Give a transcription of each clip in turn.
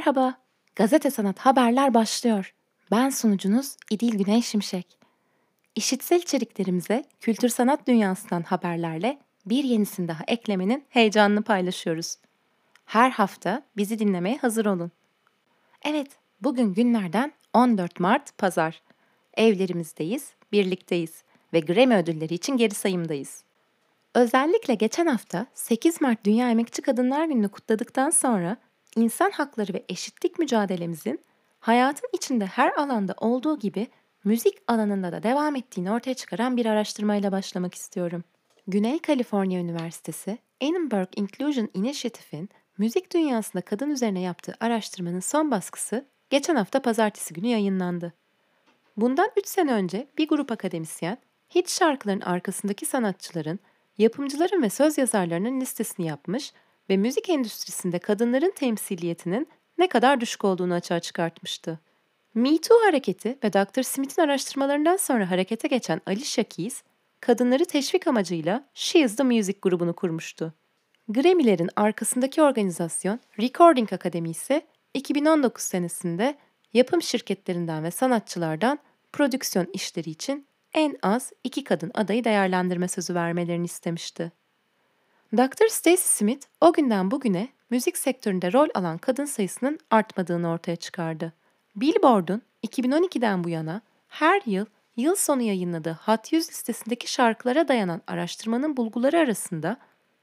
Merhaba, Gazete Sanat Haberler başlıyor. Ben sunucunuz İdil Güney Şimşek. İşitsel içeriklerimize kültür sanat dünyasından haberlerle bir yenisini daha eklemenin heyecanını paylaşıyoruz. Her hafta bizi dinlemeye hazır olun. Evet, bugün günlerden 14 Mart Pazar. Evlerimizdeyiz, birlikteyiz ve Grammy ödülleri için geri sayımdayız. Özellikle geçen hafta 8 Mart Dünya Emekçi Kadınlar Günü'nü kutladıktan sonra insan hakları ve eşitlik mücadelemizin hayatın içinde her alanda olduğu gibi müzik alanında da devam ettiğini ortaya çıkaran bir araştırmayla başlamak istiyorum. Güney Kaliforniya Üniversitesi Annenberg Inclusion Initiative'in müzik dünyasında kadın üzerine yaptığı araştırmanın son baskısı geçen hafta pazartesi günü yayınlandı. Bundan 3 sene önce bir grup akademisyen hit şarkıların arkasındaki sanatçıların, yapımcıların ve söz yazarlarının listesini yapmış ve müzik endüstrisinde kadınların temsiliyetinin ne kadar düşük olduğunu açığa çıkartmıştı. Me Too hareketi ve Dr. Smith'in araştırmalarından sonra harekete geçen Alicia Keys, kadınları teşvik amacıyla She is the Music grubunu kurmuştu. Grammy'lerin arkasındaki organizasyon Recording Academy ise 2019 senesinde yapım şirketlerinden ve sanatçılardan prodüksiyon işleri için en az iki kadın adayı değerlendirme sözü vermelerini istemişti. Dr. Stacy Smith o günden bugüne müzik sektöründe rol alan kadın sayısının artmadığını ortaya çıkardı. Billboard'un 2012'den bu yana her yıl yıl sonu yayınladığı Hot 100 listesindeki şarkılara dayanan araştırmanın bulguları arasında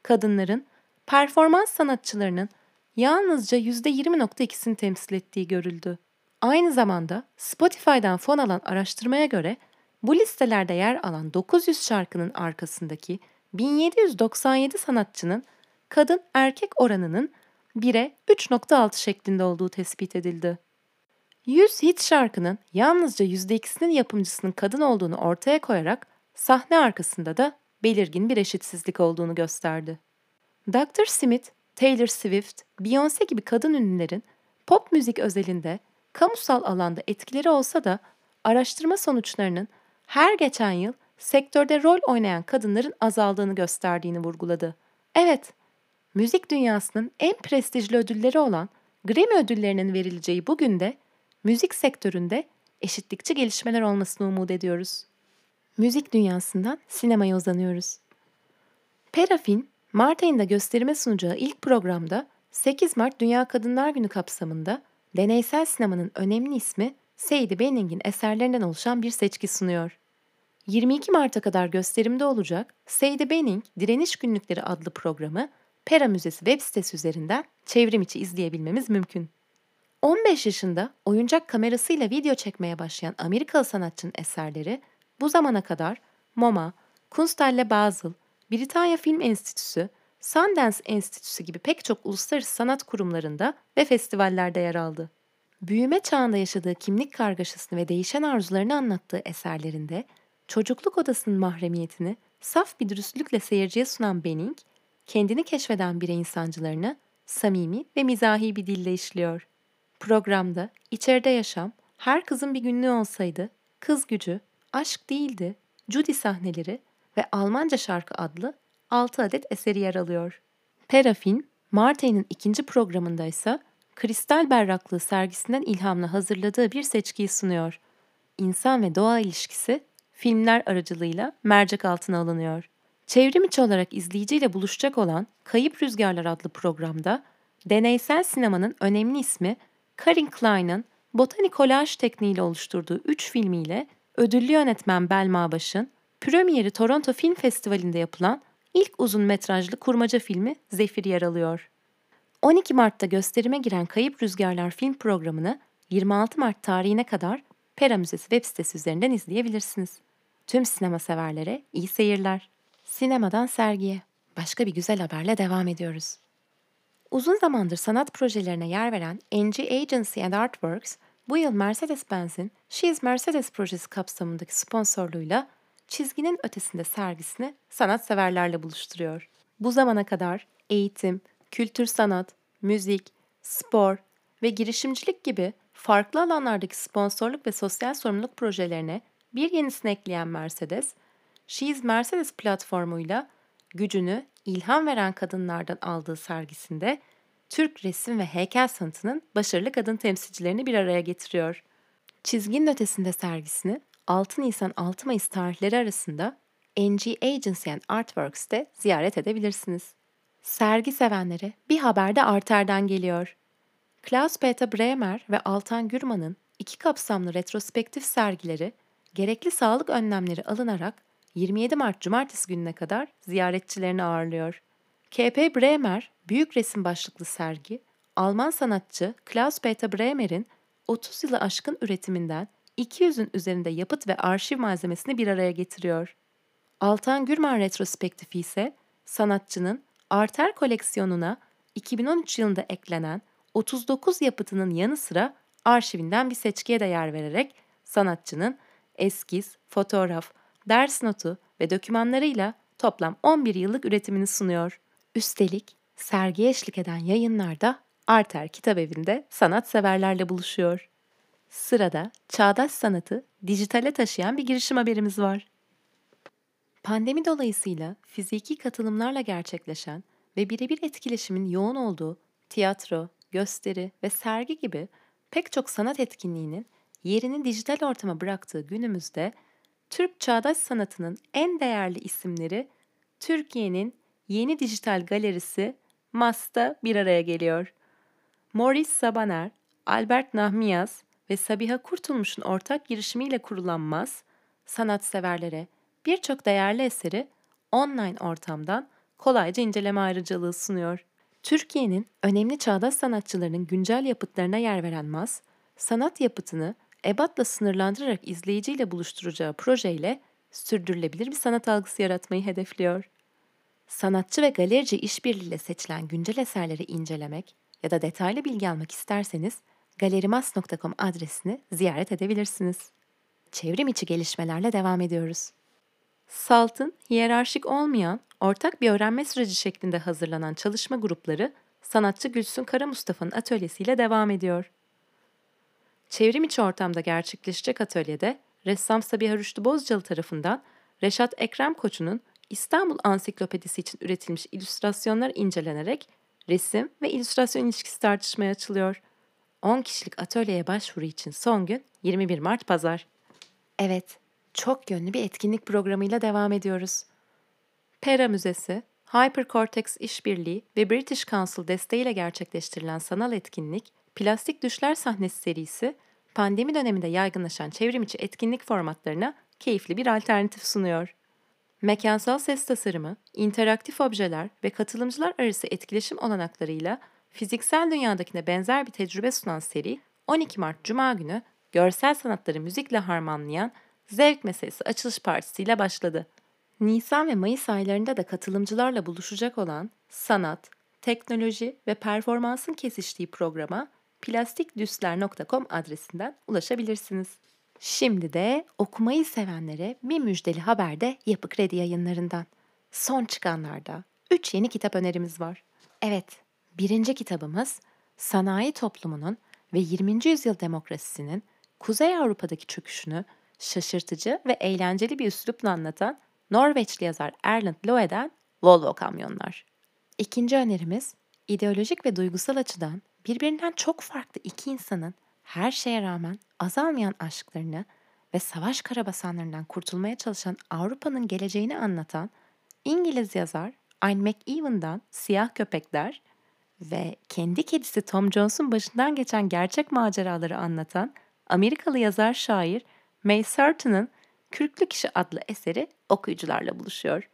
kadınların performans sanatçılarının yalnızca %20.2'sini temsil ettiği görüldü. Aynı zamanda Spotify'dan fon alan araştırmaya göre bu listelerde yer alan 900 şarkının arkasındaki 1797 sanatçının kadın erkek oranının 1'e 3.6 şeklinde olduğu tespit edildi. 100 hit şarkının yalnızca %2'sinin yapımcısının kadın olduğunu ortaya koyarak sahne arkasında da belirgin bir eşitsizlik olduğunu gösterdi. Dr. Smith, Taylor Swift, Beyoncé gibi kadın ünlülerin pop müzik özelinde kamusal alanda etkileri olsa da araştırma sonuçlarının her geçen yıl sektörde rol oynayan kadınların azaldığını gösterdiğini vurguladı. Evet, müzik dünyasının en prestijli ödülleri olan Grammy ödüllerinin verileceği bugün de müzik sektöründe eşitlikçi gelişmeler olmasını umut ediyoruz. Müzik dünyasından sinemaya uzanıyoruz. Perafin, Mart ayında gösterime sunacağı ilk programda 8 Mart Dünya Kadınlar Günü kapsamında deneysel sinemanın önemli ismi Sadie Benning'in eserlerinden oluşan bir seçki sunuyor. 22 Mart'a kadar gösterimde olacak Sadie Benning Direniş Günlükleri adlı programı Pera Müzesi web sitesi üzerinden çevrim içi izleyebilmemiz mümkün. 15 yaşında oyuncak kamerasıyla video çekmeye başlayan Amerikalı sanatçının eserleri bu zamana kadar MoMA, Kunsthalle Basel, Britanya Film Enstitüsü, Sundance Enstitüsü gibi pek çok uluslararası sanat kurumlarında ve festivallerde yer aldı. Büyüme çağında yaşadığı kimlik kargaşasını ve değişen arzularını anlattığı eserlerinde çocukluk odasının mahremiyetini saf bir dürüstlükle seyirciye sunan Benning, kendini keşfeden birey insancılarını samimi ve mizahi bir dille işliyor. Programda içeride yaşam, her kızın bir günlüğü olsaydı, kız gücü, aşk değildi, Judy sahneleri ve Almanca şarkı adlı 6 adet eseri yer alıyor. Perafin, Mart ikinci programında ise kristal berraklığı sergisinden ilhamla hazırladığı bir seçkiyi sunuyor. İnsan ve doğa ilişkisi filmler aracılığıyla mercek altına alınıyor. Çevrim içi olarak izleyiciyle buluşacak olan Kayıp Rüzgarlar adlı programda deneysel sinemanın önemli ismi Karin Klein'ın botanik kolaj tekniğiyle oluşturduğu 3 filmiyle ödüllü yönetmen Belma Baş'ın premieri Toronto Film Festivali'nde yapılan ilk uzun metrajlı kurmaca filmi Zefir yer alıyor. 12 Mart'ta gösterime giren Kayıp Rüzgarlar film programını 26 Mart tarihine kadar Pera Müzesi web sitesi üzerinden izleyebilirsiniz. Tüm sinema severlere iyi seyirler. Sinemadan sergiye. Başka bir güzel haberle devam ediyoruz. Uzun zamandır sanat projelerine yer veren NG Agency and Artworks, bu yıl Mercedes-Benz'in She's Mercedes projesi kapsamındaki sponsorluğuyla çizginin ötesinde sergisini sanatseverlerle buluşturuyor. Bu zamana kadar eğitim, kültür sanat, müzik, spor ve girişimcilik gibi farklı alanlardaki sponsorluk ve sosyal sorumluluk projelerine bir yenisini ekleyen Mercedes, She's Mercedes platformuyla gücünü ilham veren kadınlardan aldığı sergisinde Türk resim ve heykel sanatının başarılı kadın temsilcilerini bir araya getiriyor. Çizginin ötesinde sergisini 6 Nisan 6 Mayıs tarihleri arasında NG Agency and Artworks'te ziyaret edebilirsiniz. Sergi sevenlere bir haber de Arter'den geliyor. Klaus Peter Bremer ve Altan Gürman'ın iki kapsamlı retrospektif sergileri gerekli sağlık önlemleri alınarak 27 Mart Cumartesi gününe kadar ziyaretçilerini ağırlıyor. K.P. Bremer, büyük resim başlıklı sergi, Alman sanatçı Klaus Peter Bremer'in 30 yılı aşkın üretiminden 200'ün üzerinde yapıt ve arşiv malzemesini bir araya getiriyor. Altan Gürman retrospektifi ise sanatçının Arter koleksiyonuna 2013 yılında eklenen 39 yapıtının yanı sıra arşivinden bir seçkiye de yer vererek sanatçının eskiz, fotoğraf, ders notu ve dokümanlarıyla toplam 11 yıllık üretimini sunuyor. Üstelik sergiye eşlik eden yayınlarda Arter Kitap Evi'nde sanat severlerle buluşuyor. Sırada çağdaş sanatı dijitale taşıyan bir girişim haberimiz var. Pandemi dolayısıyla fiziki katılımlarla gerçekleşen ve birebir etkileşimin yoğun olduğu tiyatro, gösteri ve sergi gibi pek çok sanat etkinliğinin yerini dijital ortama bıraktığı günümüzde Türk çağdaş sanatının en değerli isimleri Türkiye'nin yeni dijital galerisi MAS'ta bir araya geliyor. Maurice Sabaner, Albert Nahmiyaz ve Sabiha Kurtulmuş'un ortak girişimiyle kurulan MAS, sanatseverlere birçok değerli eseri online ortamdan kolayca inceleme ayrıcalığı sunuyor. Türkiye'nin önemli çağdaş sanatçılarının güncel yapıtlarına yer veren MAS, sanat yapıtını ebatla sınırlandırarak izleyiciyle buluşturacağı projeyle sürdürülebilir bir sanat algısı yaratmayı hedefliyor. Sanatçı ve galerici işbirliğiyle seçilen güncel eserleri incelemek ya da detaylı bilgi almak isterseniz galerimas.com adresini ziyaret edebilirsiniz. Çevrim içi gelişmelerle devam ediyoruz. SALT'ın hiyerarşik olmayan, ortak bir öğrenme süreci şeklinde hazırlanan çalışma grupları sanatçı Gülsün Kara Mustafa'nın atölyesiyle devam ediyor. Çevrim içi ortamda gerçekleşecek atölyede ressam Sabiha Rüştü Bozcalı tarafından Reşat Ekrem Koçu'nun İstanbul Ansiklopedisi için üretilmiş illüstrasyonlar incelenerek resim ve illüstrasyon ilişkisi tartışmaya açılıyor. 10 kişilik atölyeye başvuru için son gün 21 Mart Pazar. Evet, çok yönlü bir etkinlik programıyla devam ediyoruz. Pera Müzesi, Hypercortex İşbirliği ve British Council desteğiyle gerçekleştirilen sanal etkinlik, Plastik Düşler Sahnesi serisi, pandemi döneminde yaygınlaşan çevrimiçi etkinlik formatlarına keyifli bir alternatif sunuyor. Mekansal ses tasarımı, interaktif objeler ve katılımcılar arası etkileşim olanaklarıyla fiziksel dünyadakine benzer bir tecrübe sunan seri 12 Mart Cuma günü görsel sanatları müzikle harmanlayan Zevk Meselesi açılış partisiyle başladı. Nisan ve Mayıs aylarında da katılımcılarla buluşacak olan sanat, teknoloji ve performansın kesiştiği programa plastikdüsler.com adresinden ulaşabilirsiniz. Şimdi de okumayı sevenlere bir müjdeli haber de Yapı Kredi yayınlarından. Son çıkanlarda 3 yeni kitap önerimiz var. Evet, birinci kitabımız sanayi toplumunun ve 20. yüzyıl demokrasisinin Kuzey Avrupa'daki çöküşünü şaşırtıcı ve eğlenceli bir üslupla anlatan Norveçli yazar Erlend Loe'den Volvo kamyonlar. İkinci önerimiz ideolojik ve duygusal açıdan birbirinden çok farklı iki insanın her şeye rağmen azalmayan aşklarını ve savaş karabasanlarından kurtulmaya çalışan Avrupa'nın geleceğini anlatan İngiliz yazar Ian McEwan'dan Siyah Köpekler ve kendi kedisi Tom Jones'un başından geçen gerçek maceraları anlatan Amerikalı yazar şair May Serton'ın Kürklü Kişi adlı eseri okuyucularla buluşuyor.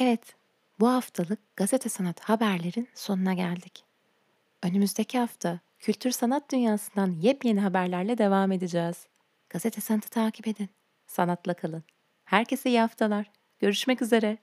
Evet, bu haftalık gazete sanat haberlerin sonuna geldik. Önümüzdeki hafta kültür sanat dünyasından yepyeni haberlerle devam edeceğiz. Gazete sanatı takip edin. Sanatla kalın. Herkese iyi haftalar. Görüşmek üzere.